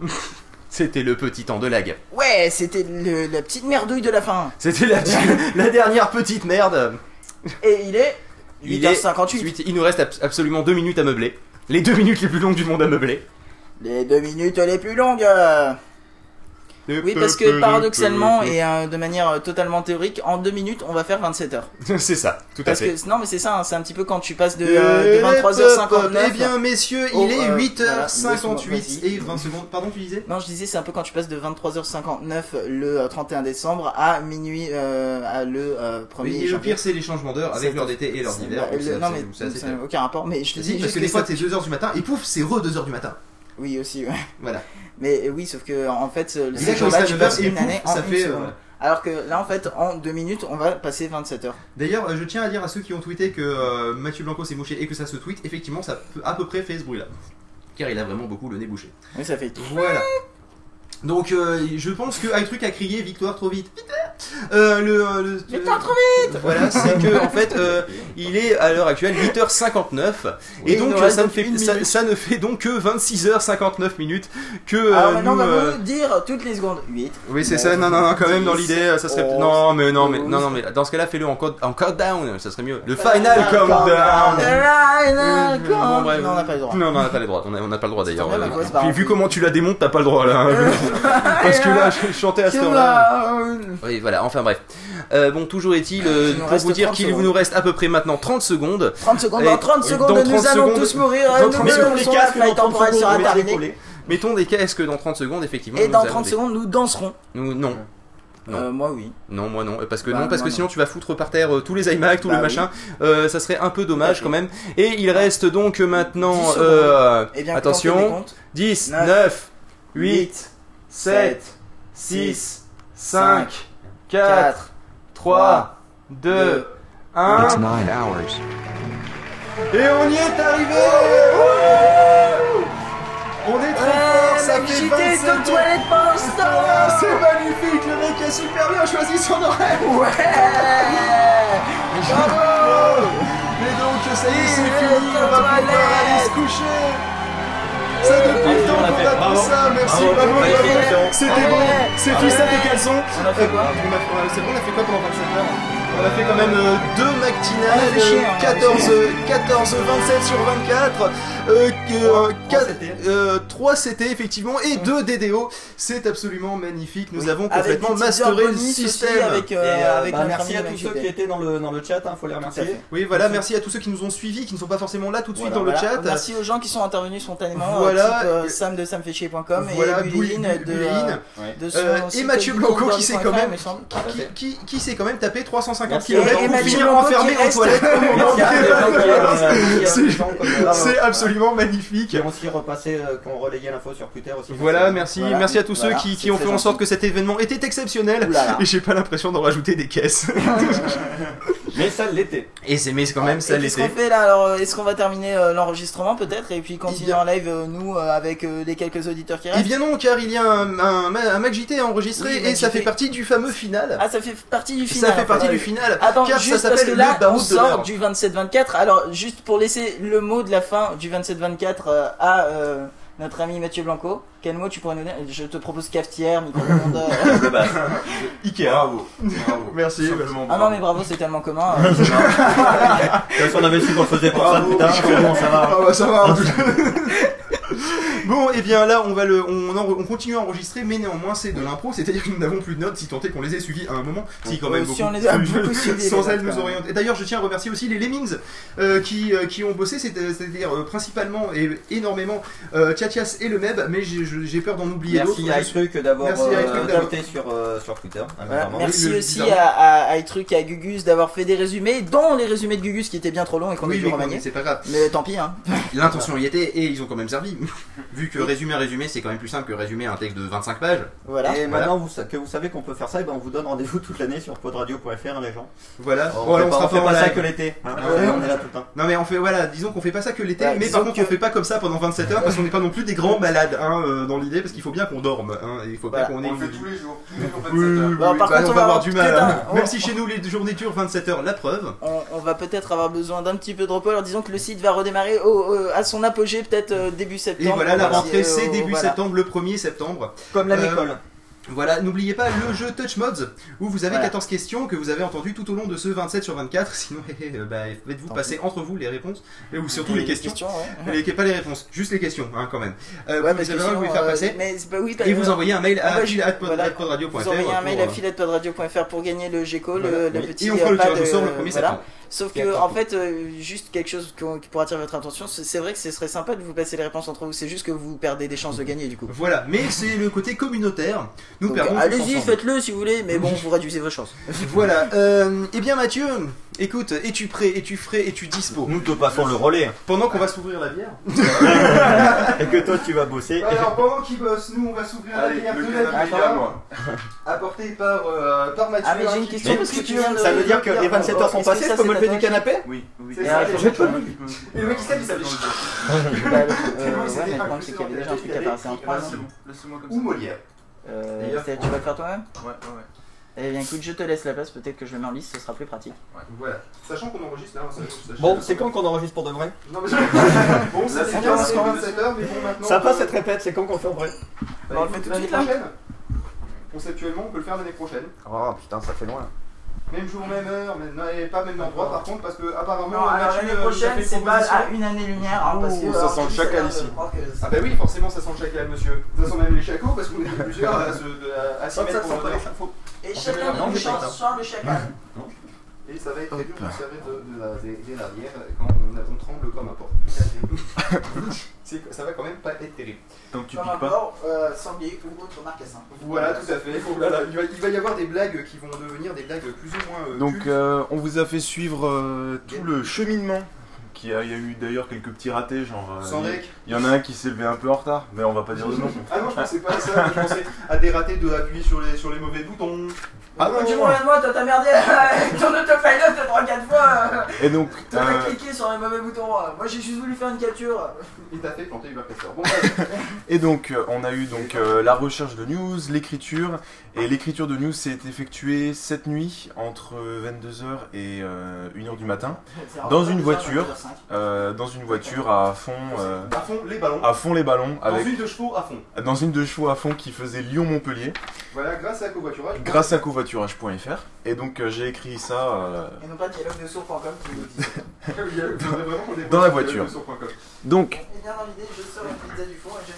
C'était le petit temps de lag. Ouais, c'était le- la petite merdouille de la fin. C'était la, la dernière petite merde. Et il est Il est 8h58. Ensuite, il nous reste abs- absolument deux minutes à meubler. Les deux minutes les plus longues du monde à meubler. Les deux minutes les plus longues. euh. Oui, parce que paradoxalement et euh, de manière euh, totalement théorique, en deux minutes, on va faire 27 heures. C'est ça, tout à Parce fait. que non, mais c'est ça, hein, c'est un petit peu quand tu passes de, euh, de 23h59. Eh bien, messieurs, Oh, il est euh, 8h58 voilà, et 20 secondes. Pardon, tu disais? Non, je disais, c'est un peu quand tu passes de 23h59 le euh, 31 décembre à minuit à le euh, 1er Oui, et le pire, c'est les changements d'heure avec l'heure d'été et l'heure d'hiver. non, mais ça n'a aucun rapport. Mais je te dis parce que des fois c'est 2h du matin et pouf, c'est re 2h du matin. Oui, aussi, ouais. Voilà. Mais oui, sauf que en fait, ces là, tu passes une année en ça une fait. seconde. euh, Alors que là, en fait, en deux minutes, on va passer 27 heures. D'ailleurs, euh, je tiens à dire à ceux qui ont tweeté que euh, Mathieu Blanco s'est mouché et que ça se tweet, effectivement, ça peut à peu près fait ce bruit-là. Car il a vraiment beaucoup le nez bouché. Oui, ça fait tout. Voilà. Donc, euh, je pense que un truc à crier victoire trop vite. Victoire euh, le, euh, le- Victoire trop vite Voilà, c'est que en fait, euh, il est à l'heure actuelle 8h59 Oui, et donc euh, ça ne fait une ça, minute. ça ne fait donc que 26h59 minutes que euh, Alors maintenant, on nous, va euh, vous dire toutes les secondes. 8. oui, c'est ça. Non, non, non, quand même, dans l'idée, ça serait. Non, mais non, mais non, non, mais dans ce cas-là, fais-le en, code- en countdown, ça serait mieux. Le Final final countdown. Final countdown. Non, on n'a pas le droit. Non, non, on n'a pas le droit. On n'a pas le droit d'ailleurs. Puis, vu comment tu la démontes, t'as pas le droit là. Parce que là, je chantais à cette heure-là. Oui, voilà. Enfin bref. Euh, bon, toujours est-il euh, pour vous dire 30 qu'il nous reste à peu près maintenant 30 secondes. 30 secondes, dans 30 et secondes, dans nous 30 allons tous mourir. dans Nous 30 mettons secondes, le les casques, la faille dans 30 temporelle sera terminée. Mettons des casques dans 30 secondes, effectivement. Et dans allons 30 des- secondes, nous danserons. Nous, non. Non. Euh, moi, oui. Non, moi non, parce que Bah, non, parce moi, que sinon non. tu vas foutre par terre euh, tous les iMac, tout Bah le oui. machin. Euh, ça serait un peu dommage quand même. Et il reste donc maintenant, 10 secondes. Eh bien, attention, comptez les comptes. 10, Neuf, 9, 8, 8, 7, 6, 6, 5, 4, 4, 3, 2, 1. It's nine hours. Et on y est arrivé. On est très fort, ça fait JT 27 de toilette pendant ce Ah, temps C'est magnifique, le mec a super bien choisi son horaire. Ouais. Bravo. Mais donc, ça y est, c'est fini, on va pouvoir aller se coucher. Ça depuis le temps qu'on fait, attend ça, merci, Bravo. C'était bon, c'est tout ça des caleçons On a fait quoi Euh, C'est bon, on a fait quoi pendant 27 heures on a fait quand même euh, deux On a matinales, fait chier, hein, on a 14, fait euh, 14, 27 sur 24, euh, euh, Trois 4, CT. euh, 3 CT effectivement et 2 DDO. C'est absolument magnifique. Nous avons complètement masteré le système. Avec, Et, euh, euh, avec bah, merci à tous ceux qui étaient dans le, dans le chat, hein, faut les remercier. Oui, voilà, merci à tous ceux qui nous ont suivis, qui ne sont pas forcément là tout de suite Voilà, dans le chat. Merci aux gens qui sont intervenus spontanément. Voilà. Voilà. Type, euh, Sam de samfetchier.com Voilà, et Bouli- de, Euh, Euh, et Mathieu Blanco qui s'est quand même-. Qui, qui, qui s'est quand même tapé 350 Merci. km Et pour finir enfermé euh, tous les C'est- euh, absolument magnifique. ont aussi repassé, euh, qui ont relayé l'info sur Twitter aussi. Voilà, merci, merci à tous ceux qui, ont fait en sorte que cet événement était exceptionnel. Et j'ai pas l'impression d'en rajouter des caisses. Mais ça l'était. Et c'est mais c'est quand même ça Et qu'est-ce qu'on l'était. fait là alors euh, Est-ce qu'on va terminer euh, l'enregistrement peut-être et puis continuer en live euh, nous euh, avec euh, les quelques auditeurs qui Eh restent bien non, car il y a un, un, un Mac JT à enregistrer Oui, et Mac ça JT. fait partie du fameux final. Ah ça fait partie du final. ça fait partie du final. Attends, car ça juste parce que s'appelle là, le on sort du 27-24. Alors, juste pour laisser le mot de la fin du 27-24 euh, à euh, notre ami Mathieu Blanco, quel mot tu pourrais nous dire Je te propose cafetière, micro-ondes. euh. De. Ikea. Bravo. Bravo. Merci. Simplement Ah bravo. non, mais bravo, c'est tellement commun. euh. Si on avait su qu'on le faisait pour ça, putain, ça va. Ah bah ça va. en tout cas. Bon, et bien là, on va le, on, en- on continue à enregistrer, mais néanmoins c'est de l'impro, c'est-à-dire que nous n'avons plus de notes, si tant est qu'on les ait suivies à un moment. Si quand même Euh, si beaucoup. on les a beaucoup suivis, Sans les elles, nous aurions. Et d'ailleurs, je tiens à remercier aussi les Lemmings euh, qui, euh, qui ont bossé, c'est- c'est-à-dire euh, principalement et énormément euh, Tchatias et le Meb, mais j'ai- peur d'en oublier d'autres. Merci à iTruc d'avoir Merci à iTruc euh, d'avoir- tweeté sur, euh, sur Twitter. Voilà, apparemment. merci aussi à, à, iTruc et à Gugus d'avoir fait des résumés, dont les résumés de Gugus qui étaient bien trop longs et qu'on a dû remanier. mais c'est pas grave. Mais tant pis, hein. L'intention y était et ils ont quand même servi. Vu que résumer un résumé, c'est quand même plus simple que résumer un texte de 25 pages. Voilà. Et Voilà. maintenant vous que vous savez qu'on peut faire ça, et ben on vous donne rendez-vous toute l'année sur podradio.fr hein, les gens. Voilà. On alors, fait pas, on fait pas ça que l'été. hein. Ah, Ouais, on est là tout le temps. Non mais on fait voilà, disons qu'on fait pas ça que l'été, Ouais, mais par contre que- on fait pas comme ça pendant 27 heures parce qu'on n'est pas non plus des grands malades hein, euh, dans l'idée parce qu'il faut bien qu'on dorme, hein, et il faut bien Voilà. qu'on ait On le fait tous les jours. Tous les jours, 27 Oui, heures. oui, Bon, oui, par bah, contre, on va avoir du mal. hein. Même si chez nous les journées durent 27 heures, la preuve. On, va peut-être avoir besoin d'un petit peu de repos. Alors disons que le site va redémarrer à son apogée peut-être euh, début Et septembre. voilà la rentrée, euh, c'est début voilà. septembre, le 1er septembre. Comme la Euh, mécole. Voilà, n'oubliez pas le jeu Touch Mods où vous avez Voilà. 14 questions que vous avez entendues tout au long de ce 27 sur 24. Sinon, euh, bah, faites-vous passer entre vous les réponses et ou surtout les questions. ouais. Les, pas les réponses, juste les questions, hein, quand même. Euh, Ouais, vous avez vous les faire euh, passer mais c'est- bah oui, et vous euh, envoyez un mail ah à bah, je- fil@pod- voilà. @podradio.fr Vous envoyez un mail pour, à euh, pour gagner le Voilà. le, le Oui. petit Et on fera euh, le tirage au sort le euh, 1er voilà. septembre. Sauf Et que, en fait, euh, juste quelque chose qui, qui pourra attirer votre attention, c'est c'est vrai que ce serait sympa de vous passer les réponses entre vous, c'est juste que vous perdez des chances de gagner du coup. Voilà, mais c'est le côté communautaire. Nous Donc, perdons tous Allez-y, faites-le si vous voulez, mais bon, vous réduisez vos chances. Voilà. Euh, eh bien Mathieu, écoute, es-tu prêt, es-tu frais, es-tu dispo? Nous te passons le relais. Pendant qu'on va s'ouvrir la bière. Et que toi tu vas bosser. Alors pendant qu'il bosse, nous on va s'ouvrir la bière le de la bière apportée par, euh, par Mathieu. Ah, mais j'ai une question parce que tu viens de. Ça veut dire que les 27 heures sont passées, ça, je peux me lever du canapé? Oui, oui. C'est Et ça, alors, les je pas Et le mec il se lève, il s'habille. Bah, Tellement ouais, il s'était maintenant, incrusté c'est qu'il y avait dans déjà la un truc à passer en trois. tête, non Laisse-moi comme Ou ça. Molière. Euh, tu vas le faire toi-même Ouais, ouais, ouais. Eh bien, écoute, je te laisse la place, peut-être que je le mets en liste, ce sera plus pratique. Voilà. Sachant qu'on enregistre là. ça- ça- Bon, c'est quand qu'on enregistre pour de vrai Non mais je- Bon, ça c'est c'est 15 quand 27 heures, mais bon maintenant. Sympa cette répète, c'est quand qu'on fait en vrai bah, on le fait tout de l'année suite, là prochaine. Conceptuellement, on peut le faire l'année prochaine. Oh putain, ça fait loin. Même jour, même heure, mais non, et pas même endroit par contre, parce que apparemment. Non, alors l'année euh, prochaine, c'est pas à une année-lumière, hein, parce que. Ouh, ça alors, sent le chacal de ici. que Ah bah oui, forcément ça sent le chacal, monsieur. Ça sent même les chacos parce qu'on est plusieurs à se à- à s'y Ça, mettre pour sent le. Et chacun Non, de nous mais pas chante chante le chacal. Et ça va être très dur de se servir de, de la, des, des larières quand on, a- on tremble comme un porc. Ça va quand même pas être terrible. Donc tu piques pas. porc, euh, sanglier ou autre marcassin. Voilà, tout à fait. Voilà, il, va, il va y avoir des blagues qui vont devenir des blagues plus ou moins. euh, Donc euh, on vous a fait suivre euh, tout le cheminement. Qui a, il y a eu d'ailleurs quelques petits ratés, genre. euh, Sans il- rec. Il y en a un qui s'est levé un peu en retard, mais on va pas dire de nom. Ah non, je pensais pas à ça. Je pensais à des ratés de appuyer sur les, sur les mauvais boutons. Ah Quand non, tu vois moi, toi t'as merdé ton autopilot 3-4 fois. euh, Et donc, T'as euh, cliqué sur les mauvais boutons. Moi j'ai juste voulu faire une capture. Et t'as fait planter Uber. Bon, et donc euh, on a eu donc euh, la recherche de news, l'écriture, et l'écriture de news s'est effectuée cette nuit entre 22h et 1h du matin, Dans une voiture. euh, dans une voiture à fond, euh, à fond les ballons. à fond les ballons, Dans avec une de chevaux à fond. dans une de chevaux à fond qui faisait Lyon-Montpellier, Voilà, grâce à covoiturage. grâce à covoiturage.fr. Et donc euh, j'ai écrit ça euh, Et non pas dialogue de sourd.com qui nous dit. Dans la voiture. donc dans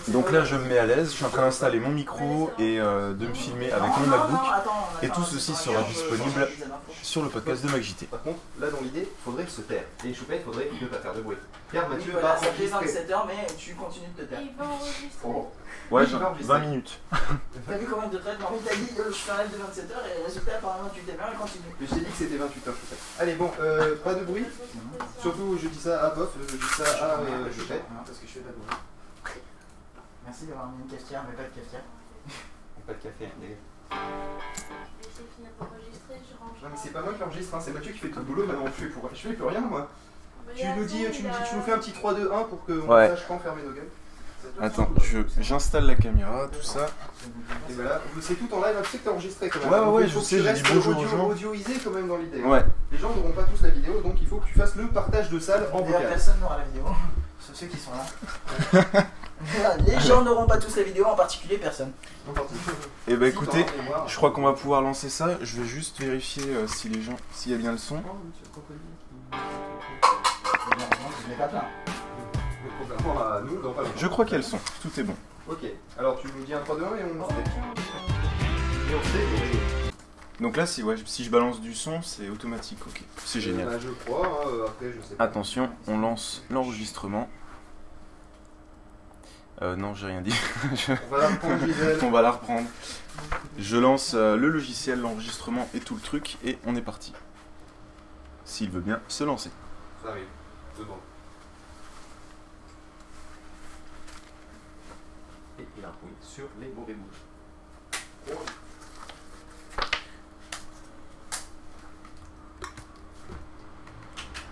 sais Donc là je me mets à l'aise, je suis en train d'installer mon micro et euh, de me filmer avec Non, mon MacBook et tout ceci sera disponible sur le podcast de MacJT. Par contre, là dans l'idée, faudrait se taire. Et Choupet, il faudrait ne pas faire de bruit. Car Mathieu va ça fait enregistrer. 27 heures, mais tu continues de te taire. Il va enregistrer. Oh. Ouais, Oui, il va enregistrer. 20 minutes. T'as vu combien de traitements Oui, t'as dit euh, je fais un live de 27 heures et résultat, apparemment, tu t'es bien et continue. Mais je t'ai dit que c'était 28 heures, Choupet. Allez, bon, euh, pas de bruit. Surtout, je dis ça à Bof, je dis ça à euh, Choupet. Non, parce que je fais pas de bruit. Merci d'avoir mis une cafetière, mais pas de cafetière. Pas de café, d'ailleurs. Et Non, mais c'est pas moi qui enregistre, hein, c'est Mathieu qui fait tout le boulot. Maintenant, je fais, pour... je fais plus rien, moi. Tu nous dis, tu, nous dis, tu nous fais un petit 3-2-1 pour qu'on Ouais. sache quand fermer nos gueules. Attends, je- j'installe la caméra, tout ça. Et voilà, c'est tout en live, tu sais que t'es enregistré quand même. Ouais, ouais, Donc, ouais, il je faut que sais, tu j'ai restes dit bonjour aux audio, gens. audioisé quand même dans l'idée. hein. Ouais. Les gens n'auront pas tous la vidéo, donc il faut que tu fasses le partage de salle en vocal. personne n'aura la vidéo. Ceux qui sont là. Les gens n'auront pas tous la vidéo, en particulier personne. Et bah Si écoutez, je crois qu'on va pouvoir lancer ça. Je vais juste vérifier euh, si les gens, s'il y a bien le son. Je crois qu'il y a le son. Tout est bon. Ok, alors tu nous dis un 3-2-1 et on Oh, se fait. tiens. Et on se fait. et- Donc là, si, ouais, si je balance du son, c'est automatique. Ok, c'est génial. Bah, hein, euh. Attention, on lance l'enregistrement. Euh, non, j'ai rien dit. Je- On va la reprendre Gisèle. on va la reprendre. Je lance euh, le logiciel, l'enregistrement et tout le truc, et on est parti. S'il veut bien se lancer. Ça arrive, c'est bon. Et il appuie sur les mauvais bouches.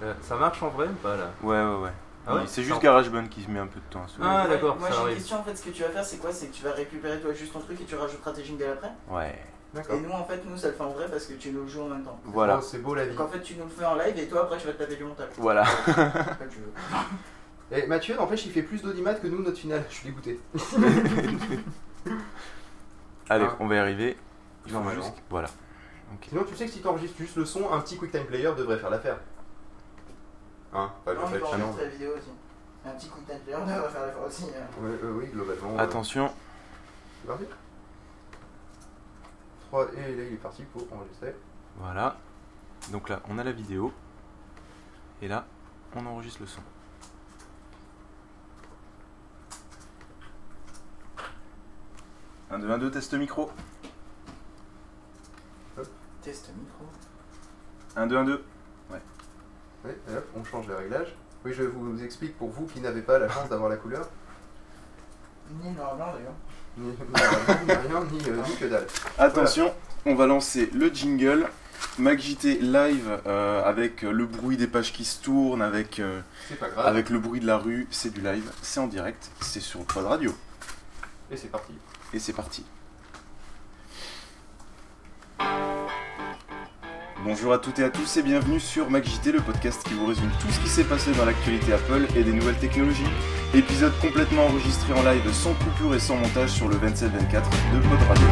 Euh, ça marche en vrai ou pas là? Ouais, ouais, ouais. Ah ouais c'est juste GarageBand qui se met un peu de temps à se Ah, Ouais, d'accord, Moi j'ai une question en fait, ce que tu vas faire c'est quoi? C'est que tu vas récupérer toi juste ton truc et tu rajouteras tes jingles après? Ouais. D'accord. Et nous en fait, nous ça le fait en vrai parce que tu nous le joues en même temps. Voilà. Oh, c'est beau la vie. Donc en fait tu nous le fais en live et toi après tu vas te taper du montage. Voilà. Comme tu veux. Et Mathieu, n'empêche, il fait plus d'audimat que nous, notre finale. Je suis dégoûté. Allez, Ah. on va y arriver. Il faut Normalement. juste- Voilà. Sinon, tu sais que si tu enregistres juste le son, un petit QuickTime Player devrait faire l'affaire. Hein Pas le fait. non. la vidéo aussi. Un petit coup de tête, on devrait faire l'effort aussi. hein. Euh, oui, globalement. euh, Attention. C'est parti 3 et là il est parti pour enregistrer. Voilà. Donc là, on a la vidéo. Et là, on enregistre le son. Un 2 1 2 test micro. Test micro. 1 2 1 2. Et hop, on change les réglages. Oui, je vous explique pour vous qui n'avez pas la chance d'avoir la couleur. Ni noir blanc d'ailleurs. Ni, rien, ni, euh, ni que dalle. Attention, on va lancer le jingle. MacJT live euh, avec le bruit des pages qui se tournent, avec, euh, C'est pas grave. avec le bruit de la rue, c'est du live, c'est en direct, c'est sur Pod Radio. Et c'est parti. Et c'est parti. Bonjour à toutes et à tous et bienvenue sur MacJT, le podcast qui vous résume tout ce qui s'est passé dans l'actualité Apple et des nouvelles technologies. Épisode complètement enregistré en live sans coupure et sans montage sur le 27-24 de Pod Radio.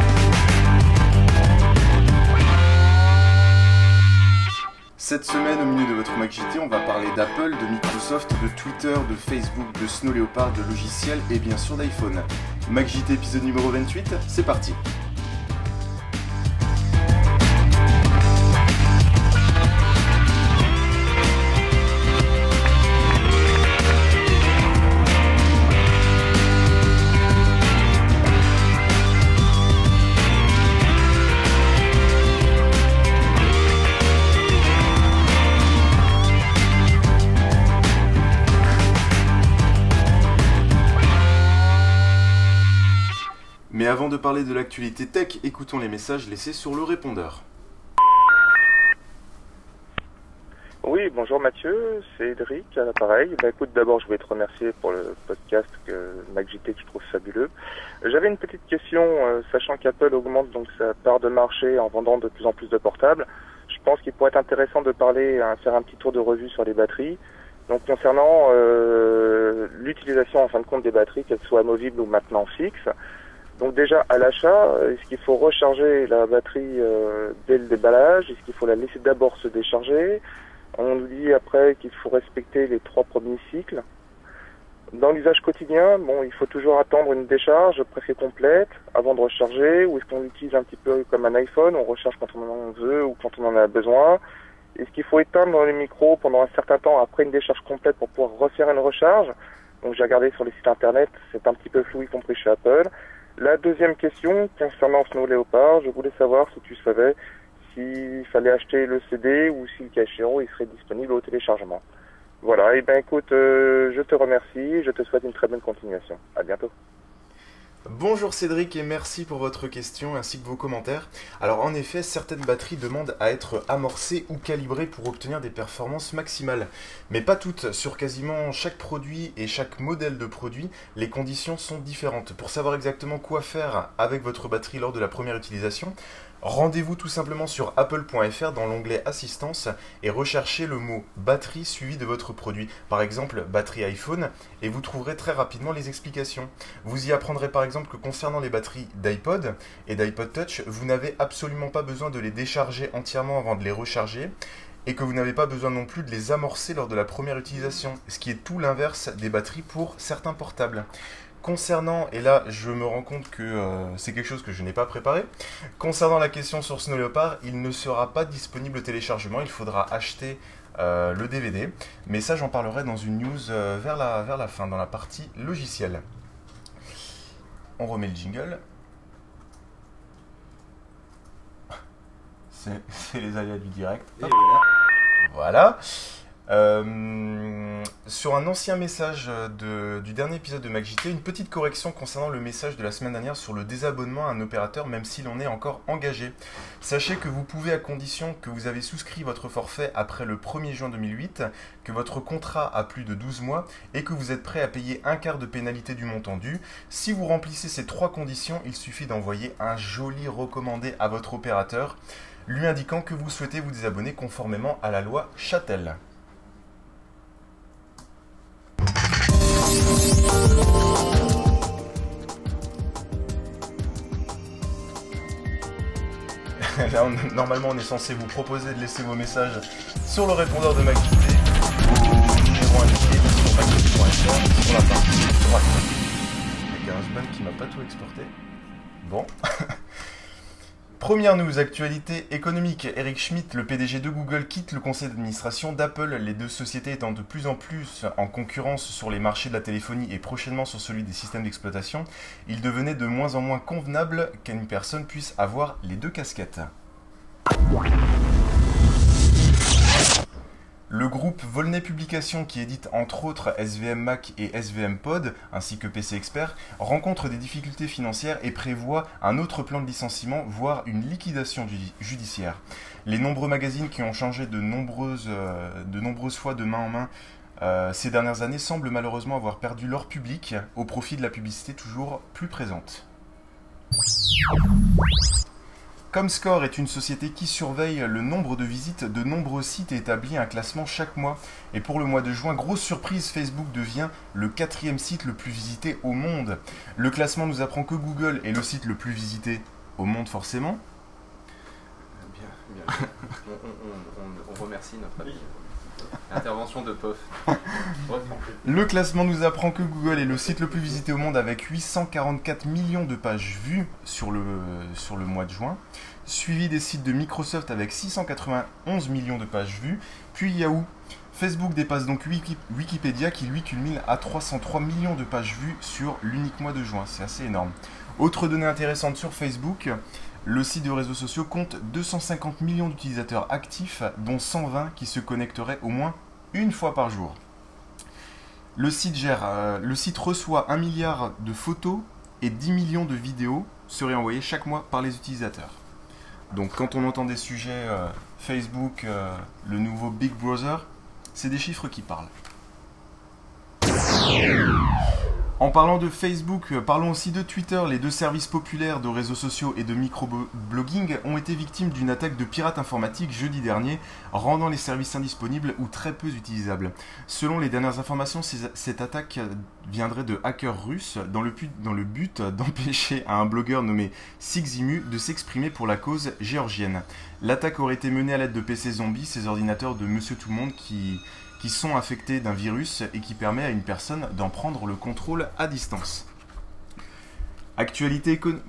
Cette semaine, au milieu de votre MacJT, on va parler d'Apple, de Microsoft, de Twitter, de Facebook, de Snow Leopard, de logiciels et bien sûr d'iPhone. MacJT épisode numéro 28, c'est parti. Avant de parler de l'actualité tech, écoutons les messages laissés sur le répondeur. Oui, bonjour Mathieu, c'est Edric à l'appareil. Bah, écoute, d'abord je voulais te remercier pour le podcast que MacJT que je trouve fabuleux. J'avais une petite question, euh, sachant qu'Apple augmente donc sa part de marché en vendant de plus en plus de portables. Je pense qu'il pourrait être intéressant de parler, hein, faire un petit tour de revue sur les batteries. Donc concernant euh, l'utilisation en fin de compte des batteries, qu'elles soient amovibles ou maintenant fixes. Donc déjà à l'achat, est-ce qu'il faut recharger la batterie euh, dès le déballage? Est-ce qu'il faut la laisser d'abord se décharger? On nous dit après qu'il faut respecter les trois premiers cycles. Dans l'usage quotidien, bon, il faut toujours attendre une décharge presque complète avant de recharger, ou est-ce qu'on l'utilise un petit peu comme un iPhone, on recharge quand on en veut ou quand on en a besoin? Est-ce qu'il faut éteindre les micros pendant un certain temps après une décharge complète pour pouvoir refaire une recharge? Donc j'ai regardé sur les sites internet, c'est un petit peu flou y compris chez Apple. La deuxième question concernant Snow Leopard, je voulais savoir si tu savais s'il fallait acheter le CD ou si le serait disponible au téléchargement. Voilà, et ben écoute, euh, je te remercie, je te souhaite une très bonne continuation. À bientôt. Bonjour Cédric et merci pour votre question ainsi que vos commentaires. Alors en effet, certaines batteries demandent à être amorcées ou calibrées pour obtenir des performances maximales. Mais pas toutes, sur quasiment chaque produit et chaque modèle de produit, les conditions sont différentes. Pour savoir exactement quoi faire avec votre batterie lors de la première utilisation, Rendez-vous tout simplement sur apple.fr dans l'onglet Assistance et recherchez le mot batterie suivi de votre produit, par exemple batterie iPhone, et vous trouverez très rapidement les explications. Vous y apprendrez par exemple que concernant les batteries d'iPod et d'iPod Touch, vous n'avez absolument pas besoin de les décharger entièrement avant de les recharger et que vous n'avez pas besoin non plus de les amorcer lors de la première utilisation, ce qui est tout l'inverse des batteries pour certains portables. Concernant, et là je me rends compte que euh, c'est quelque chose que je n'ai pas préparé, concernant la question sur Snow Leopard, il ne sera pas disponible au téléchargement, il faudra acheter euh, le DVD, mais ça j'en parlerai dans une news euh, vers, la, vers la fin, dans la partie logicielle. On remet le jingle. C'est c'est les aléas du direct. Et voilà. Voilà. Euh, sur un ancien message de- du dernier épisode de MacJT, une petite correction concernant le message de la semaine dernière sur le désabonnement à un opérateur même s'il en est encore engagé. Sachez que vous pouvez à condition que vous avez souscrit votre forfait après le 1er juin 2008, que votre contrat a plus de 12 mois et que vous êtes prêt à payer un quart de pénalité du montant dû. Si vous remplissez ces trois conditions, il suffit d'envoyer un joli recommandé à votre opérateur lui indiquant que vous souhaitez vous désabonner conformément à la loi Châtel. Là, normalement, on est censé vous proposer de laisser vos messages sur le répondeur de MacGuider numéro indiqué sur MacGuider.fr sur la partie droite. Il y a GarageBand qui m'a pas tout exporté. Bon. Première news, actualité économique. Eric Schmidt, le PDG de Google, quitte le conseil d'administration d'Apple, les deux sociétés étant de plus en plus en concurrence sur les marchés de la téléphonie et prochainement sur celui des systèmes d'exploitation. Il devenait de moins en moins convenable qu'une personne puisse avoir les deux casquettes. Le groupe Volney Publications, qui édite entre autres SVM Mac et SVM Pod, ainsi que PC Expert, rencontre des difficultés financières et prévoit un autre plan de licenciement, voire une liquidation judi- judiciaire. Les nombreux magazines qui ont changé de nombreuses, euh, fois de main en main euh, ces dernières années semblent malheureusement avoir perdu leur public au profit de la publicité toujours plus présente. Comscore est une société qui surveille le nombre de visites de nombreux sites et établit un classement chaque mois. Et pour le mois de juin, grosse surprise, Facebook devient le quatrième site le plus visité au monde. Le classement nous apprend que Google est le site le plus visité au monde forcément. Bien, bien. On, remercie notre ami. Intervention de POF. Le classement nous apprend que Google est le site le plus visité au monde avec 844 millions de pages vues sur le, sur le mois de juin, suivi des sites de Microsoft avec 691 millions de pages vues, puis Yahoo. Facebook dépasse donc Wiki- Wikipédia qui lui culmine à 303 millions de pages vues sur l'unique mois de juin. C'est assez énorme. Autre donnée intéressante sur Facebook, le site de réseaux sociaux compte 250 millions d'utilisateurs actifs, dont 120 qui se connecteraient au moins une fois par jour. Le site, gère, euh, le site reçoit 1 milliard de photos et 10 millions de vidéos seraient envoyées chaque mois par les utilisateurs. Donc quand on entend des sujets euh, Facebook, euh, le nouveau Big Brother, c'est des chiffres qui parlent. En parlant de Facebook, euh, parlons aussi de Twitter. Les deux services populaires de réseaux sociaux et de microblogging ont été victimes d'une attaque de pirates informatiques jeudi dernier, rendant les services indisponibles ou très peu utilisables. Selon les dernières informations, cette attaque viendrait de hackers russes dans le but, dans le but d'empêcher à un blogueur nommé Siximu de s'exprimer pour la cause géorgienne. L'attaque aurait été menée à l'aide de PC zombies, ces ordinateurs de Monsieur Tout le Monde qui, qui sont infectés d'un virus et qui permet à une personne d'en prendre le contrôle à distance. Actualité économique.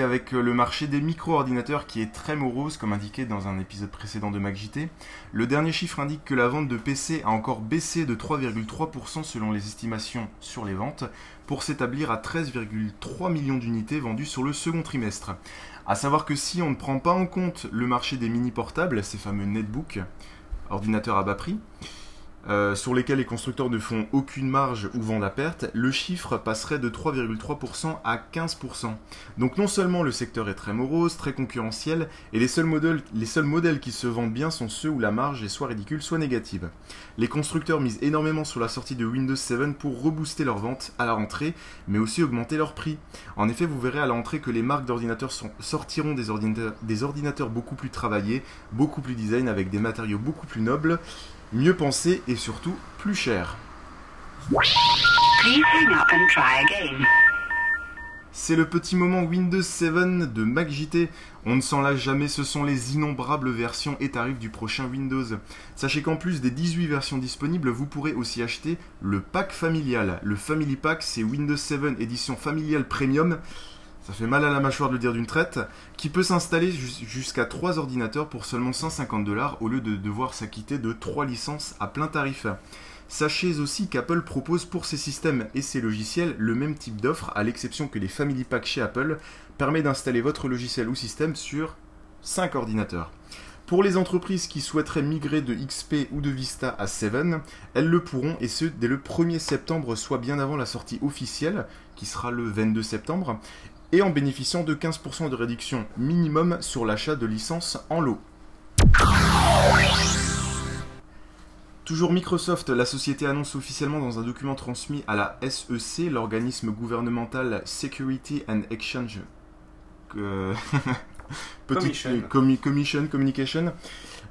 Avec le marché des micro-ordinateurs qui est très morose comme indiqué dans un épisode précédent de MacJT. Le dernier chiffre indique que la vente de PC a encore baissé de 3,3% selon les estimations sur les ventes pour s'établir à 13,3 millions d'unités vendues sur le second trimestre. A savoir que si on ne prend pas en compte le marché des mini portables, ces fameux netbooks, ordinateurs à bas prix, euh, sur lesquels les constructeurs ne font aucune marge ou vendent à perte, le chiffre passerait de 3,3% à 15%. Donc non seulement le secteur est très morose, très concurrentiel, et les seuls, modèles, qui se vendent bien sont ceux où la marge est soit ridicule, soit négative. Les constructeurs misent énormément sur la sortie de Windows 7 pour rebooster leurs ventes à la rentrée, mais aussi augmenter leur prix. En effet, vous verrez à la rentrée que les marques d'ordinateurs sortiront des ordinateurs beaucoup plus travaillés, beaucoup plus design, avec des matériaux beaucoup plus nobles, mieux pensés et surtout plus again. C'est le petit moment Windows 7 de MacJT. On ne s'en lasse jamais, ce sont les innombrables versions et tarifs du prochain Windows. Sachez qu'en plus des 18 versions disponibles, vous pourrez aussi acheter le pack familial. Le Family Pack, c'est Windows 7 édition familiale premium. Ça fait mal à la mâchoire de le dire d'une traite, qui peut s'installer jus- jusqu'à 3 ordinateurs pour seulement 150 dollars au lieu de devoir s'acquitter de 3 licences à plein tarif. Sachez aussi qu'Apple propose pour ses systèmes et ses logiciels le même type d'offre, à l'exception que les Family Pack chez Apple permet d'installer votre logiciel ou système sur 5 ordinateurs. Pour les entreprises qui souhaiteraient migrer de XP ou de Vista à 7, elles le pourront et ce dès le 1er septembre, soit bien avant la sortie officielle, qui sera le 22 septembre, et en bénéficiant de 15% de réduction minimum sur l'achat de licences en lot. Toujours Microsoft, la société annonce officiellement dans un document transmis à la SEC, l'organisme gouvernemental Security and Exchange euh, Commission. commi- Commission Communication,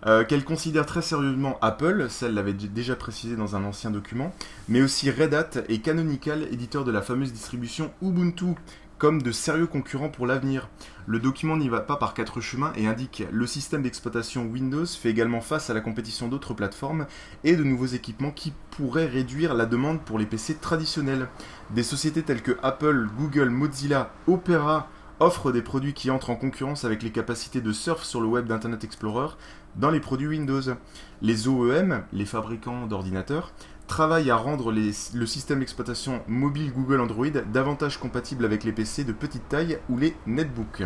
euh, qu'elle considère très sérieusement Apple, celle l'avait déjà précisé dans un ancien document, mais aussi Red Hat et Canonical, éditeur de la fameuse distribution Ubuntu, comme de sérieux concurrents pour l'avenir. Le document n'y va pas par quatre chemins et indique le système d'exploitation Windows fait également face à la compétition d'autres plateformes et de nouveaux équipements qui pourraient réduire la demande pour les PC traditionnels. Des sociétés telles que Apple, Google, Mozilla, Opera offrent des produits qui entrent en concurrence avec les capacités de surf sur le web d'Internet Explorer dans les produits Windows. Les OEM, les fabricants d'ordinateurs, travaillent à rendre le système d'exploitation mobile Google Android davantage compatible avec les PC de petite taille ou les netbooks.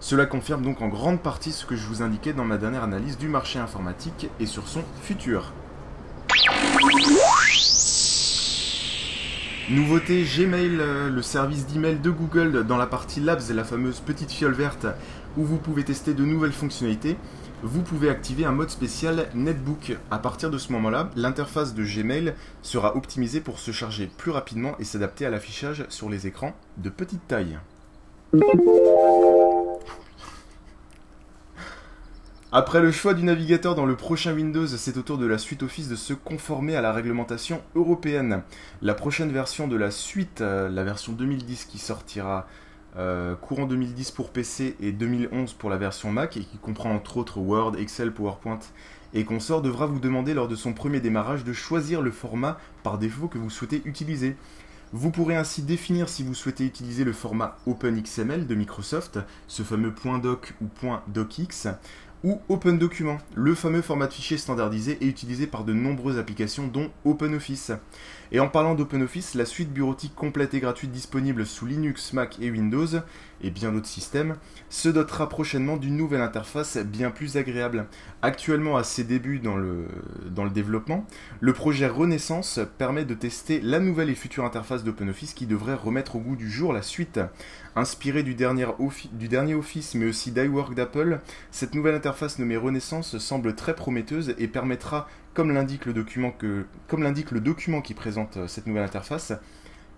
Cela confirme donc en grande partie ce que je vous indiquais dans ma dernière analyse du marché informatique et sur son futur. Nouveauté Gmail, euh, le service d'email de Google dans la partie Labs, la fameuse petite fiole verte où vous pouvez tester de nouvelles fonctionnalités. Vous pouvez activer un mode spécial Netbook. À partir de ce moment-là, l'interface de Gmail sera optimisée pour se charger plus rapidement et s'adapter à l'affichage sur les écrans de petite taille. Après le choix du navigateur dans le prochain Windows, c'est au tour de la suite Office de se conformer à la réglementation européenne. La prochaine version de la suite, euh, la version 2010 qui sortira euh, courant 2010 pour PC et 2011 pour la version Mac et qui comprend entre autres Word, Excel, PowerPoint et consorts, devra vous demander lors de son premier démarrage de choisir le format par défaut que vous souhaitez utiliser. Vous pourrez ainsi définir si vous souhaitez utiliser le format OpenXML de Microsoft, ce fameux .doc ou .docx, ou Open Document, le fameux format de fichier standardisé et utilisé par de nombreuses applications dont OpenOffice. Et en parlant d'OpenOffice, la suite bureautique complète et gratuite disponible sous Linux, Mac et Windows, et bien d'autres systèmes, se dotera prochainement d'une nouvelle interface bien plus agréable. Actuellement à ses débuts dans le, dans le développement, le projet Renaissance permet de tester la nouvelle et future interface d'OpenOffice qui devrait remettre au goût du jour la suite. Inspirée du dernier, du dernier Office mais aussi d'iWork d'Apple, cette nouvelle interface nommée Renaissance semble très prometteuse et permettra, comme l'indique le document, que, comme l'indique le document qui présente euh, cette nouvelle interface,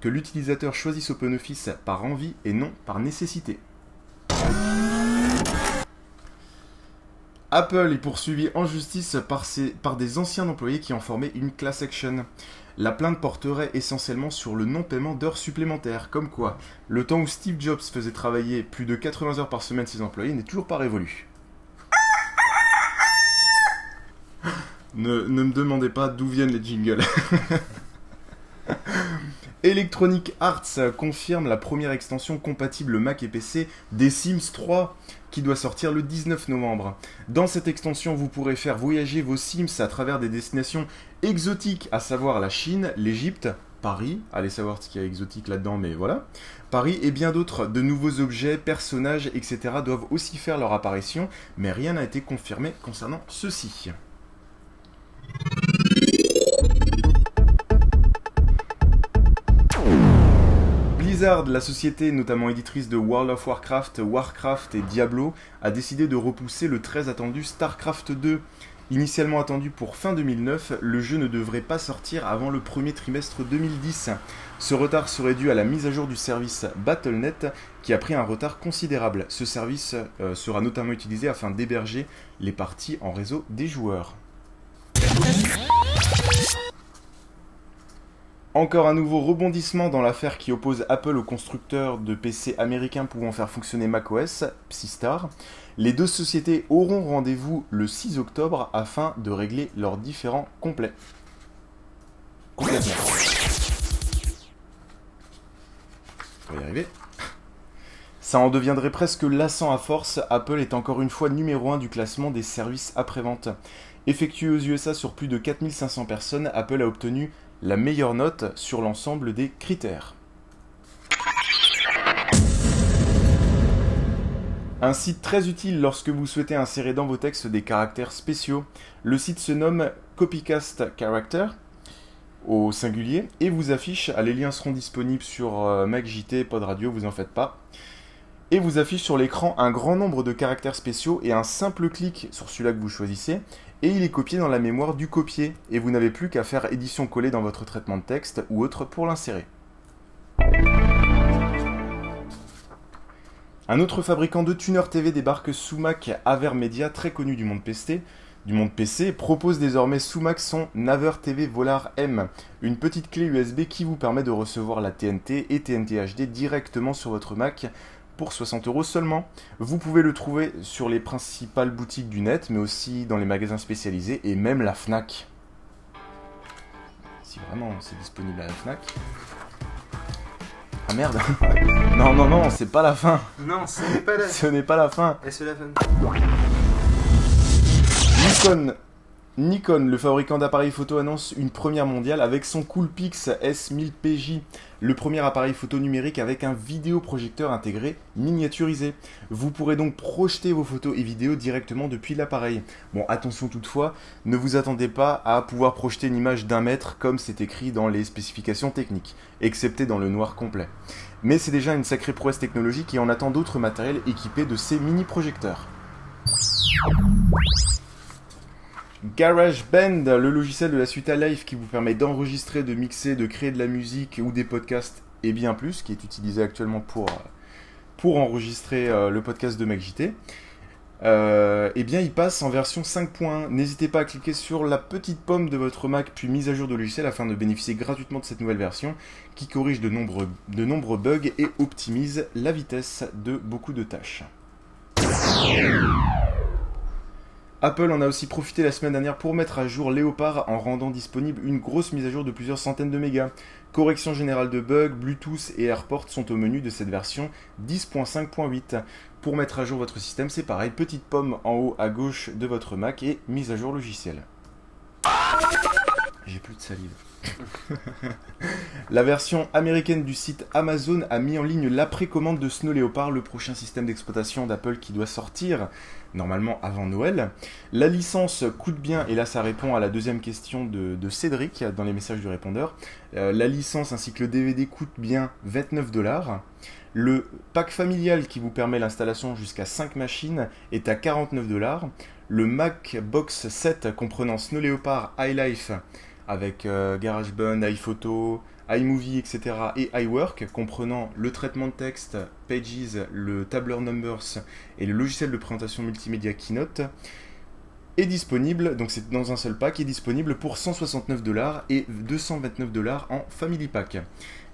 que l'utilisateur choisisse OpenOffice par envie et non par nécessité. Apple est poursuivi en justice par, ses- par des anciens employés qui ont formé une class action. La plainte porterait essentiellement sur le non-paiement d'heures supplémentaires, comme quoi le temps où Steve Jobs faisait travailler plus de 80 heures par semaine ses employés n'est toujours pas révolu. Ne, ne me demandez pas d'où viennent les jingles. Electronic Arts confirme la première extension compatible Mac et PC des Sims 3 qui doit sortir le 19 novembre. Dans cette extension, vous pourrez faire voyager vos Sims à travers des destinations exotiques, à savoir la Chine, l'Égypte, Paris, allez savoir ce qu'il y a exotique là-dedans, mais voilà. Paris et bien d'autres, de nouveaux objets, personnages, etc. doivent aussi faire leur apparition, mais rien n'a été confirmé concernant ceux-ci. Blizzard, la société notamment éditrice de World of Warcraft, Warcraft et Diablo, a décidé de repousser le très attendu StarCraft 2. Initialement attendu pour fin 2009, le jeu ne devrait pas sortir avant le premier trimestre 2010. Ce retard serait dû à la mise à jour du service Battle.net qui a pris un retard considérable. Ce service euh, sera notamment utilisé afin d'héberger les parties en réseau des joueurs. Encore un nouveau rebondissement dans l'affaire qui oppose Apple au constructeur de PC américain pouvant faire fonctionner macOS, Psystar. Les deux sociétés auront rendez-vous le 6 octobre afin de régler leurs différends complets. Complètement. On va y arriver. Ça en deviendrait presque lassant à force. Apple est encore une fois numéro 1 du classement des services après-vente. Effectué aux USA sur plus de 4500 personnes, Apple a obtenu la meilleure note sur l'ensemble des critères. Un site très utile lorsque vous souhaitez insérer dans vos textes des caractères spéciaux. Le site se nomme Copycast Character au singulier et vous affiche, ah, les liens seront disponibles sur euh, MacJT, Pod Radio, vous en faites pas, et vous affiche sur l'écran un grand nombre de caractères spéciaux et un simple clic sur celui-là que vous choisissez et il est copié dans la mémoire du copier et vous n'avez plus qu'à faire édition-coller dans votre traitement de texte ou autre pour l'insérer. Un autre fabricant de tuner TV débarque sous Mac Avermedia, très connu du monde PC. du monde PC propose désormais sous Mac son Naver TV Volar M, une petite clé USB qui vous permet de recevoir la TNT et TNT HD directement sur votre Mac pour 60 euros seulement. Vous pouvez le trouver sur les principales boutiques du net, mais aussi dans les magasins spécialisés et même la FNAC. Si vraiment c'est disponible à la FNAC. Ah merde Non, non, non, c'est pas la fin Non, ce n'est pas la. Ce n'est pas la fin Et c'est la fin. Nikon, Nikon, le fabricant d'appareils photo, annonce une première mondiale avec son Coolpix S1000PJ, le premier appareil photo numérique avec un vidéoprojecteur intégré miniaturisé. Vous pourrez donc projeter vos photos et vidéos directement depuis l'appareil. Bon, attention toutefois, ne vous attendez pas à pouvoir projeter une image d'un mètre comme c'est écrit dans les spécifications techniques, excepté dans le noir complet. Mais c'est déjà une sacrée prouesse technologique et on attend d'autres matériels équipés de ces mini-projecteurs. GarageBand, le logiciel de la suite à Live qui vous permet d'enregistrer, de mixer, de créer de la musique ou des podcasts et bien plus, qui est utilisé actuellement pour, euh, pour enregistrer euh, le podcast de MacJT. Euh, eh bien, il passe en version 5.1. N'hésitez pas à cliquer sur la petite pomme de votre Mac puis mise à jour de logiciel afin de bénéficier gratuitement de cette nouvelle version qui corrige de nombreux, de nombreux bugs et optimise la vitesse de beaucoup de tâches. Apple en a aussi profité la semaine dernière pour mettre à jour Léopard en rendant disponible une grosse mise à jour de plusieurs centaines de mégas. Correction générale de bugs, Bluetooth et AirPort sont au menu de cette version 10.5.8. Pour mettre à jour votre système, c'est pareil, petite pomme en haut à gauche de votre Mac et mise à jour logiciel. J'ai plus de salive. la version américaine du site Amazon a mis en ligne la précommande de Snow Leopard, le prochain système d'exploitation d'Apple qui doit sortir normalement avant Noël. La licence coûte bien, et là ça répond à la deuxième question de, Cédric dans les messages du répondeur. Euh, la licence ainsi que le DVD coûtent bien 29 dollars. Le pack familial qui vous permet l'installation jusqu'à 5 machines est à 49 dollars. Le Mac Box 7 comprenant Snow Leopard iLife avec euh, GarageBand, iPhoto, iMovie, etc. et iWork, comprenant le traitement de texte, Pages, le tableur Numbers et le logiciel de présentation multimédia Keynote, est disponible, donc c'est dans un seul pack, est disponible pour 169 dollars et 229 dollars en Family Pack.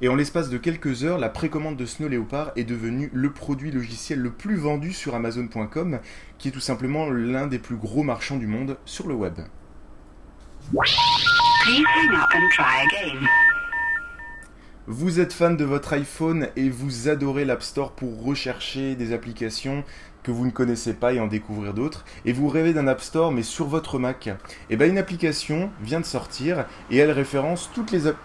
Et en l'espace de quelques heures, la précommande de Snow Leopard est devenue le produit logiciel le plus vendu sur Amazon.com, qui est tout simplement l'un des plus gros marchands du monde sur le web. Vous êtes fan de votre iPhone et vous adorez l'App Store pour rechercher des applications que vous ne connaissez pas et en découvrir d'autres, et vous rêvez d'un App Store mais sur votre Mac. Et bien une application vient de sortir et elle référence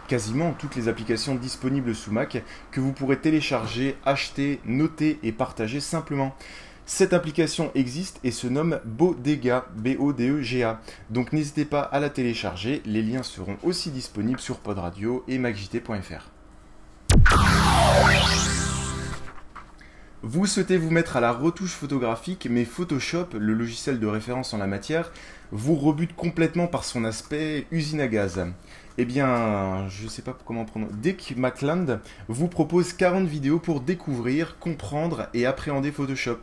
quasiment toutes les applications disponibles sous Mac que vous pourrez télécharger, acheter, noter et partager simplement. Cette application existe et se nomme Bodega, B-O-D-E-G-A. Donc n'hésitez pas à la télécharger, les liens seront aussi disponibles sur Pod Radio et macjt.fr. Vous souhaitez vous mettre à la retouche photographique, mais Photoshop, le logiciel de référence en la matière, vous rebute complètement par son aspect usine à gaz. Eh bien, je ne sais pas comment prononcer. Dick McLand vous propose 40 vidéos pour découvrir, comprendre et appréhender Photoshop.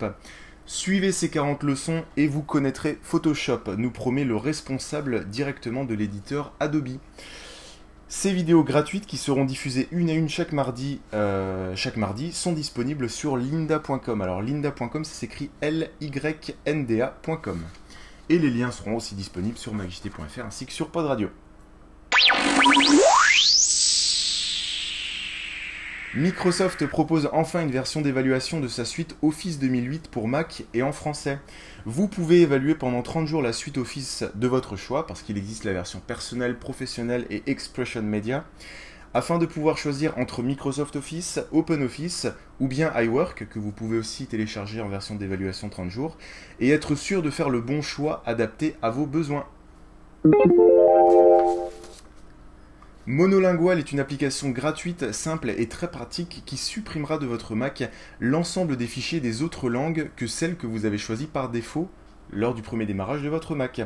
Suivez ces 40 leçons et vous connaîtrez Photoshop, nous promet le responsable directement de l'éditeur Adobe. Ces vidéos gratuites qui seront diffusées une à une chaque mardi, euh, chaque mardi sont disponibles sur linda.com. Alors linda.com, ça s'écrit L-Y-N-D-A.com. Et les liens seront aussi disponibles sur magist.fr ainsi que sur Pod Radio. Microsoft propose enfin une version d'évaluation de sa suite Office 2008 pour Mac et en français. Vous pouvez évaluer pendant 30 jours la suite Office de votre choix, parce qu'il existe la version personnelle, professionnelle et Expression Media, afin de pouvoir choisir entre Microsoft Office, OpenOffice ou bien iWork, que vous pouvez aussi télécharger en version d'évaluation 30 jours, et être sûr de faire le bon choix adapté à vos besoins. Monolingual est une application gratuite, simple et très pratique qui supprimera de votre Mac l'ensemble des fichiers des autres langues que celles que vous avez choisies par défaut lors du premier démarrage de votre Mac.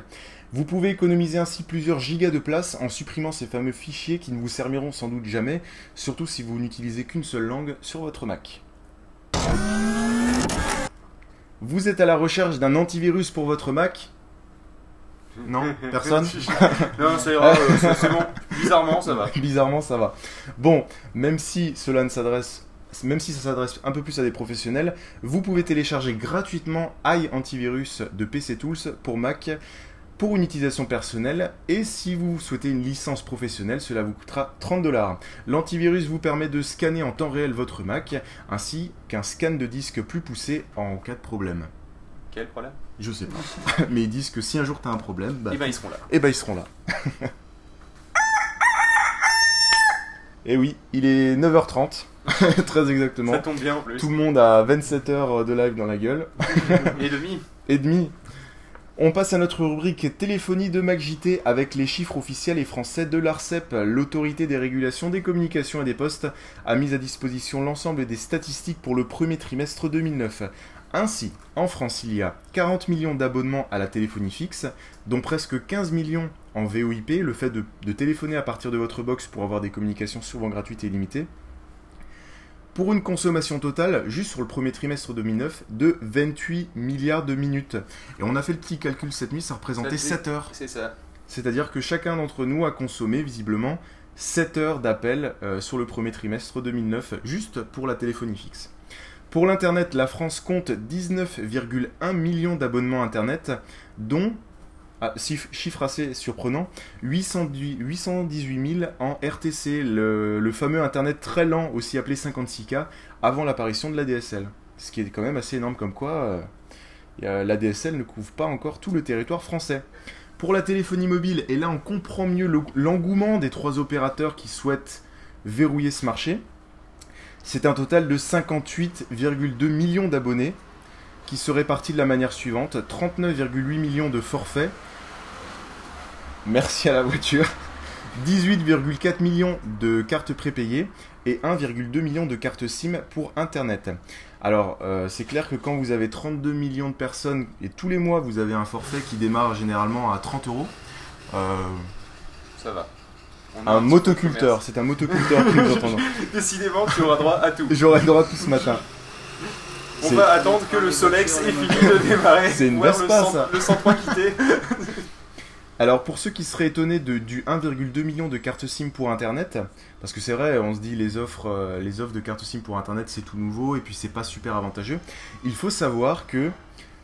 Vous pouvez économiser ainsi plusieurs gigas de place en supprimant ces fameux fichiers qui ne vous serviront sans doute jamais, surtout si vous n'utilisez qu'une seule langue sur votre Mac. Vous êtes à la recherche d'un antivirus pour votre Mac? Non Personne Non, ça ira, euh, c'est bon. Bizarrement, ça va. Bizarrement, ça va. Bon, même si cela ne s'adresse, même si ça s'adresse un peu plus à des professionnels, vous pouvez télécharger gratuitement i Antivirus de PC Tools pour Mac pour une utilisation personnelle. Et si vous souhaitez une licence professionnelle, cela vous coûtera 30 dollars. L'antivirus vous permet de scanner en temps réel votre Mac, ainsi qu'un scan de disque plus poussé en cas de problème. Quel problème? Je sais pas. Mais ils disent que si un jour tu as un problème, bah, Eh ben, ils seront là. eh ben ils seront là. Et oui, il est 9h30, très exactement. Ça tombe bien en plus. Tout le monde a 27 heures de live dans la gueule. Et demi. Et demi. On passe à notre rubrique téléphonie de MacJT avec les chiffres officiels et français de l'ARCEP. L'autorité des régulations des communications et des postes a mis à disposition l'ensemble des statistiques pour le premier trimestre 2009. Ainsi, en France, il y a 40 millions d'abonnements à la téléphonie fixe, dont presque 15 millions en VoIP, le fait de, de téléphoner à partir de votre box pour avoir des communications souvent gratuites et limitées. Pour une consommation totale, juste sur le premier trimestre 2009, de 28 milliards de minutes. Et on a fait le petit calcul cette nuit, ça représentait Ça 7 heures. C'est ça. C'est-à-dire que chacun d'entre nous a consommé visiblement 7 heures d'appel euh, sur le premier trimestre 2009, juste pour la téléphonie fixe. Pour l'Internet, la France compte 19,1 millions d'abonnements Internet, dont, ah, chiffre assez surprenant, 818 818 000 en RTC, le, fameux Internet très lent, aussi appelé 56K, avant l'apparition de l'ADSL. Ce qui est quand même assez énorme comme quoi euh, y a- l'ADSL ne couvre pas encore tout le territoire français. Pour la téléphonie mobile, et là on comprend mieux le- l'engouement des trois opérateurs qui souhaitent verrouiller ce marché, c'est un total de 58,2 millions d'abonnés qui se répartit de la manière suivante 39,8 millions de forfaits. Merci à la voiture. 18,4 millions de cartes prépayées et 1,2 million de cartes SIM pour Internet. Alors, euh, c'est clair que quand vous avez 32 millions de personnes et tous les mois vous avez un forfait qui démarre généralement à 30 euros, euh, Ça va. On un motoculteur, c'est un motoculteur qui nous entend. commerce. Décidément, tu auras droit à tout. J'aurai droit tout ce matin. On va attendre que le Solex ait fini de démarrer. C'est une le, cent- ça. le 103 quitter. Alors pour ceux qui seraient étonnés de, du 1,2 million de cartes SIM pour Internet, parce que c'est vrai, on se dit les offres, euh, les offres de cartes SIM pour Internet c'est tout nouveau et puis c'est pas super avantageux. Il faut savoir que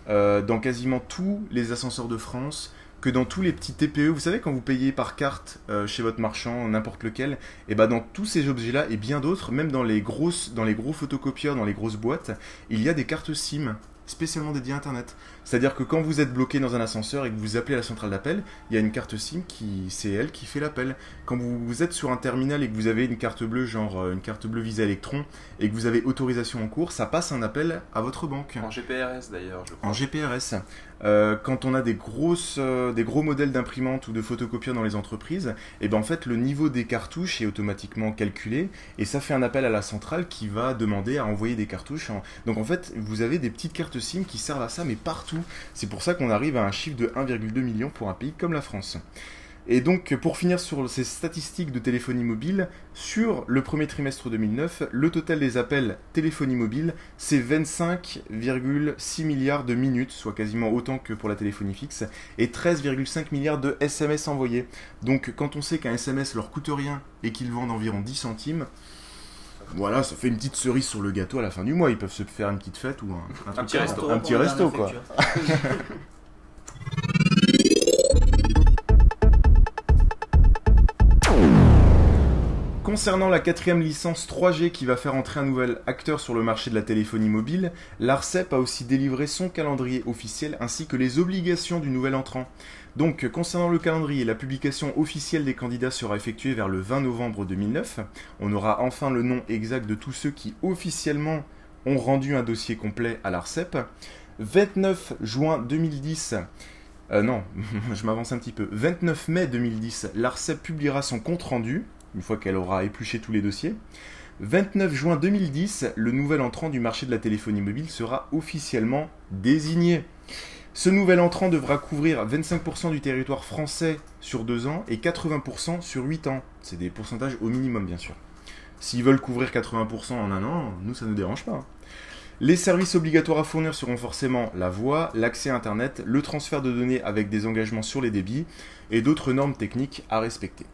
euh, dans quasiment tous les ascenseurs de France, que dans tous les petits TPE, vous savez quand vous payez par carte euh, chez votre marchand, n'importe lequel, et bah dans tous ces objets-là et bien d'autres, même dans les grosses, dans les gros photocopieurs, dans les grosses boîtes, il y a des cartes SIM spécialement dédiées à Internet. C'est-à-dire que quand vous êtes bloqué dans un ascenseur et que vous appelez à la centrale d'appel, il y a une carte SIM qui, c'est elle qui fait l'appel. Quand vous, êtes sur un terminal et que vous avez une carte bleue, genre euh, une carte bleue Visa Electron, et que vous avez autorisation en cours, ça passe un appel à votre banque. En GPRS d'ailleurs, je crois. En GPRS. Euh, quand on a des grosses, euh, des gros modèles d'imprimantes ou de photocopieurs dans les entreprises, et ben en fait le niveau des cartouches est automatiquement calculé et ça fait un appel à la centrale qui va demander à envoyer des cartouches. en- Donc en fait vous avez des petites cartes SIM qui servent à ça mais partout. C'est pour ça qu'on arrive à un chiffre de 1,2 million pour un pays comme la France. Et donc, pour finir sur ces statistiques de téléphonie mobile, sur le premier trimestre 2009, le total des appels téléphonie mobile, c'est 25,6 milliards de minutes, soit quasiment autant que pour la téléphonie fixe, et 13,5 milliards de SMS envoyés. Donc, quand on sait qu'un SMS leur coûte rien et qu'ils vendent environ 10 centimes, voilà, ça fait une petite cerise sur le gâteau à la fin du mois. Ils peuvent se faire une petite fête ou un, petit resto. Un petit resto, quoi. Concernant la quatrième licence 3G qui va faire entrer un nouvel acteur sur le marché de la téléphonie mobile, l'ARCEP a aussi délivré son calendrier officiel ainsi que les obligations du nouvel entrant. Donc, concernant le calendrier, la publication officielle des candidats sera effectuée vers le 20 novembre 2009. On aura enfin le nom exact de tous ceux qui officiellement ont rendu un dossier complet à l'ARCEP. 29 juin 2010, euh, non, je m'avance un petit peu. 29 mai 2010, l'ARCEP publiera son compte rendu, une fois qu'elle aura épluché tous les dossiers. 29 juin 2010, le nouvel entrant du marché de la téléphonie mobile sera officiellement désigné. Ce nouvel entrant devra couvrir 25% du territoire français sur 2 ans et 80% sur 8 ans. C'est des pourcentages au minimum, bien sûr. S'ils veulent couvrir 80% en un an, nous, ça ne nous dérange pas. Les services obligatoires à fournir seront forcément la voix, l'accès à Internet, le transfert de données avec des engagements sur les débits et d'autres normes techniques à respecter.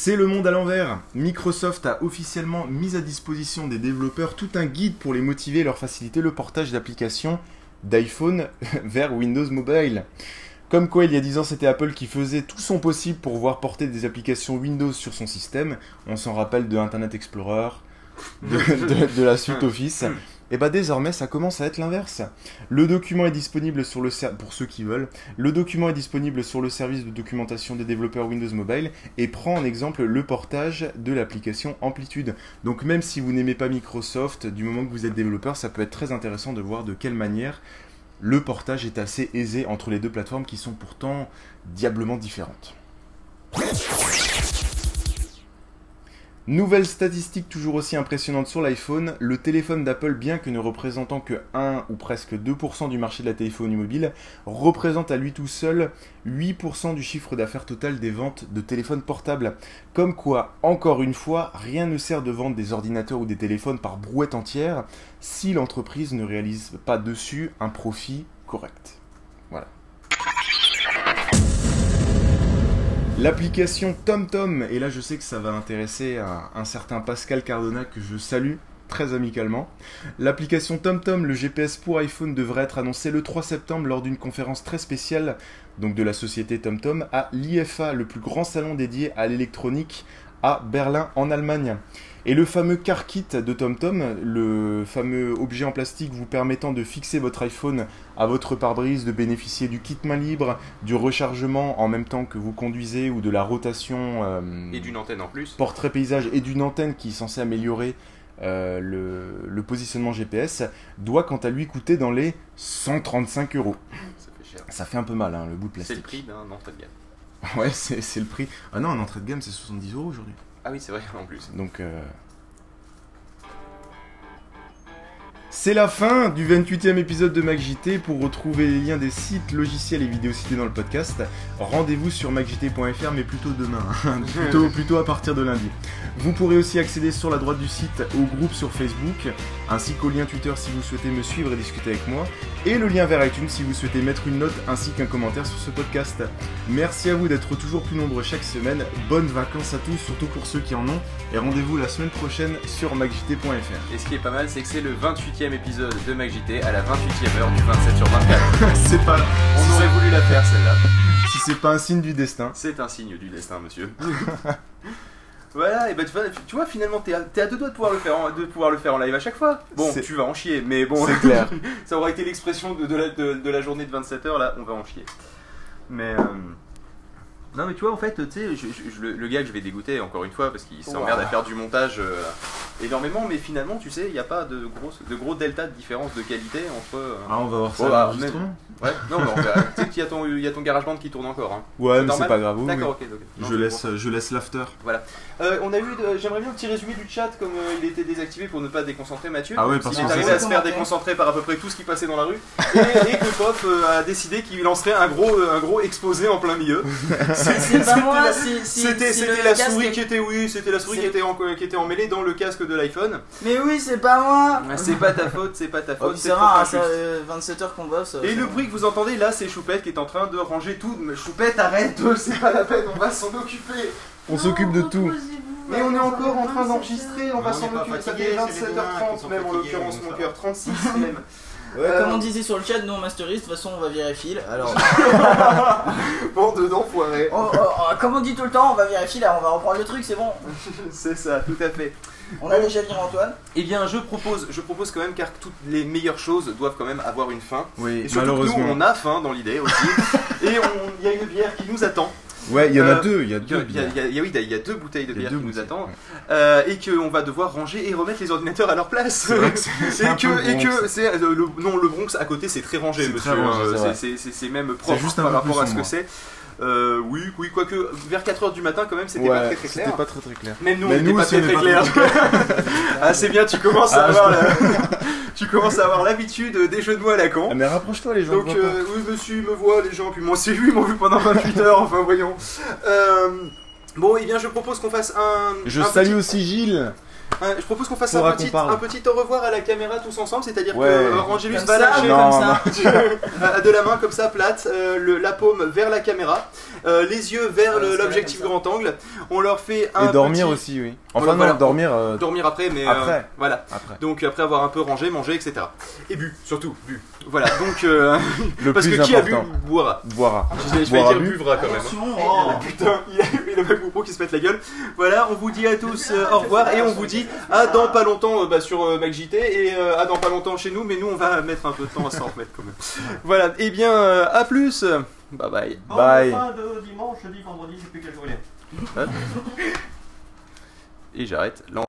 C'est le monde à l'envers. Microsoft a officiellement mis à disposition des développeurs tout un guide pour les motiver et leur faciliter le portage d'applications d'iPhone vers Windows Mobile. Comme quoi, il y a 10 ans, c'était Apple qui faisait tout son possible pour voir porter des applications Windows sur son système. On s'en rappelle de Internet Explorer, de, de- de la suite Office. Et bah désormais, ça commence à être l'inverse. Le document est disponible sur le pour ceux qui veulent. Le document est disponible sur le service de documentation des développeurs Windows Mobile et prend en exemple le portage de l'application Amplitude. Donc même si vous n'aimez pas Microsoft, du moment que vous êtes développeur, ça peut être très intéressant de voir de quelle manière le portage est assez aisé entre les deux plateformes qui sont pourtant diablement différentes. Nouvelle statistique toujours aussi impressionnante sur l'iPhone, le téléphone d'Apple, bien que ne représentant que 1 ou presque 2% du marché de la téléphonie mobile, représente à lui tout seul 8% du chiffre d'affaires total des ventes de téléphones portables. Comme quoi, encore une fois, rien ne sert de vendre des ordinateurs ou des téléphones par brouette entière si l'entreprise ne réalise pas dessus un profit correct. Voilà. L'application TomTom, et là je sais que ça va intéresser un, certain Pascal Cardona que je salue très amicalement. L'application TomTom, le GPS pour iPhone, devrait être annoncé le 3 septembre lors d'une conférence très spéciale donc de la société TomTom à l'IFA, le plus grand salon dédié à l'électronique à Berlin en Allemagne. Et le fameux car kit de TomTom, le fameux objet en plastique vous permettant de fixer votre iPhone à votre pare-brise, de bénéficier du kit main libre, du rechargement en même temps que vous conduisez ou de la rotation euh, Et d'une antenne en plus. portrait paysage et d'une antenne qui est censée améliorer euh, le, le positionnement GPS, doit quant à lui coûter dans les 135 euros. Ça fait cher. Ça fait un peu mal, hein, le bout de C'est plastique. le prix d'un entrée de gamme. Ouais, c'est c'est le prix. Ah non, en entrée de gamme, c'est 70 euros aujourd'hui. Ah oui, c'est vrai en plus. Donc. euh, C'est la fin du 28e épisode de MacJT. Pour retrouver les liens des sites, logiciels et vidéos cités dans le podcast, rendez-vous sur macjt.fr, mais plutôt demain, hein. plutôt, plutôt à partir de lundi. Vous pourrez aussi accéder sur la droite du site au groupe sur Facebook, ainsi qu'au lien Twitter si vous souhaitez me suivre et discuter avec moi, et le lien vers iTunes si vous souhaitez mettre une note ainsi qu'un commentaire sur ce podcast. Merci à vous d'être toujours plus nombreux chaque semaine. Bonnes vacances à tous, surtout pour ceux qui en ont. Et rendez-vous la semaine prochaine sur macjt.fr. Et ce qui est pas mal, c'est que c'est le 28e épisode de MacJT à la 28e heure du 27 sur 24. c'est pas. On aurait voulu la faire celle-là. Si c'est pas un signe du destin. C'est un signe du destin, monsieur. voilà, et bah tu vois, tu vois, finalement t'es à, t'es à deux doigts de pouvoir, le faire en, de pouvoir le faire en live à chaque fois. Bon, C'est- tu vas en chier, mais bon, C'est clair. ça aura été l'expression de, de la, de, de la journée de 27 heures, là, on va en chier. Mais. euh, Non, mais tu vois, en fait, tu sais, je- je- je- le, le gars que je vais dégoûter encore une fois parce qu'il s'emmerde à faire du montage euh, énormément, mais finalement, tu sais, il n'y a pas de gros, de gros delta de différence de qualité entre. euh, Ah, on va voir ça Oh, bah, l'enregistrement. Ouais, non, mais on verra. tu sais qu'il y a ton, il y a ton GarageBand qui tourne encore. Hein. Ouais, mais c'est pas grave. oui, D'accord, oui. ok. ok. Non, Je laisse, je laisse l'after. Euh, on a eu, j'aimerais bien un petit résumé du chat comme il était désactivé pour ne pas déconcentrer Mathieu. Ah ouais, parce il est arrivé à se faire déconcentrer par à peu près tout ce qui passait dans la rue et, et que Pop a décidé qu'il lancerait un gros, un gros exposé en plein milieu. C'est pas moi, c'est- C'était, c'était la souris qui était, oui, c'était la souris qui était, en, qui était emmêlée dans le casque de l'iPhone. Mais oui, c'est pas moi C'est pas ta faute, c'est pas ta Oh, faute. c'est c'est rare, hein, ça, injuste. euh, 27 heures qu'on bosse. euh, Et le bruit que vous entendez là, c'est Choupette qui est en train de ranger tout. Mais Choupette, arrête, c'est pas la peine, on va s'en occuper. On s'occupe de tout. Mais on est encore en train d'enregistrer, on va s'en occuper. Ça fait c'est les demain qui 27h30 sont même en l'occurrence, mon cœur, 36 même. Ouais, Euh, Comme on disait sur le chat, nous on masterise, de toute façon on va virer fil. Alors, Bande d'enfoirés. oh, oh, oh, comme on dit tout le temps, on va virer fil, là on va reprendre le truc, c'est bon. C'est ça, tout à fait. On a déjà viré Antoine. Eh bien, je propose, je propose quand même, car toutes les meilleures choses doivent quand même avoir une fin. Oui, Et surtout que nous, malheureusement. on a faim dans l'idée aussi. Et on- il y a une bière qui nous attend. Ouais, il y en a Euh, deux. Il y a deux. oui, il y a bouteilles de bière qui nous attendent. Euh, et qu'on va devoir ranger et remettre les ordinateurs à leur place. Et que, et Bronx. que c'est euh, le, non le Bronx à côté c'est très rangé monsieur hein, c'est même propre par rapport à ce que c'est euh, oui oui quoique vers 4h du matin quand même c'était pas très très clair c'était pas très très clair. même nous Mais on était nous pas aussi, très très clair pas ah c'est bien tu commences à Ah, avoir la... tu commences à avoir l'habitude des jeux de mots à la con Ah, mais rapproche-toi, les gens. donc pas. euh, oui monsieur il me voit les gens puis moi c'est lui ils m'ont vu pendant 28 heures enfin voyons Euh, bon et bien je propose qu'on fasse un Je un salue petit- aussi Gilles. Je propose qu'on fasse un petit, un petit au revoir à la caméra tous ensemble, c'est-à-dire Ouais. que euh, Angelus Comme va ça, lâcher Non, comme ça. Euh, de la main comme ça plate, euh, le- la paume vers la caméra, euh, les yeux vers Ouais, l'objectif grand angle. On leur fait un Et dormir petit- aussi, oui. Enfin, Voilà, non, voilà. dormir euh, dormir après, mais euh, Après. voilà. après. Donc après avoir un peu rangé, mangé, etc. Et bu, surtout bu. Voilà. Donc euh, Le parce plus que qui a bu important. boira. Boira. Je vais Boira dire bu. buvra quand même. Oh. Putain, il y a il y a le MacBook Pro qui se pète la gueule. Voilà, on vous dit à tous euh, au revoir et on vous dit à dans pas longtemps euh, bah, sur euh, MacJT et euh, à dans pas longtemps chez nous, mais nous on va mettre un peu de temps à s'en remettre quand même. Voilà, et bien euh, à plus. Bye bye. Bye. Fin de dimanche, jeudi, vendredi, je sais plus quel jour il est. Et j'arrête.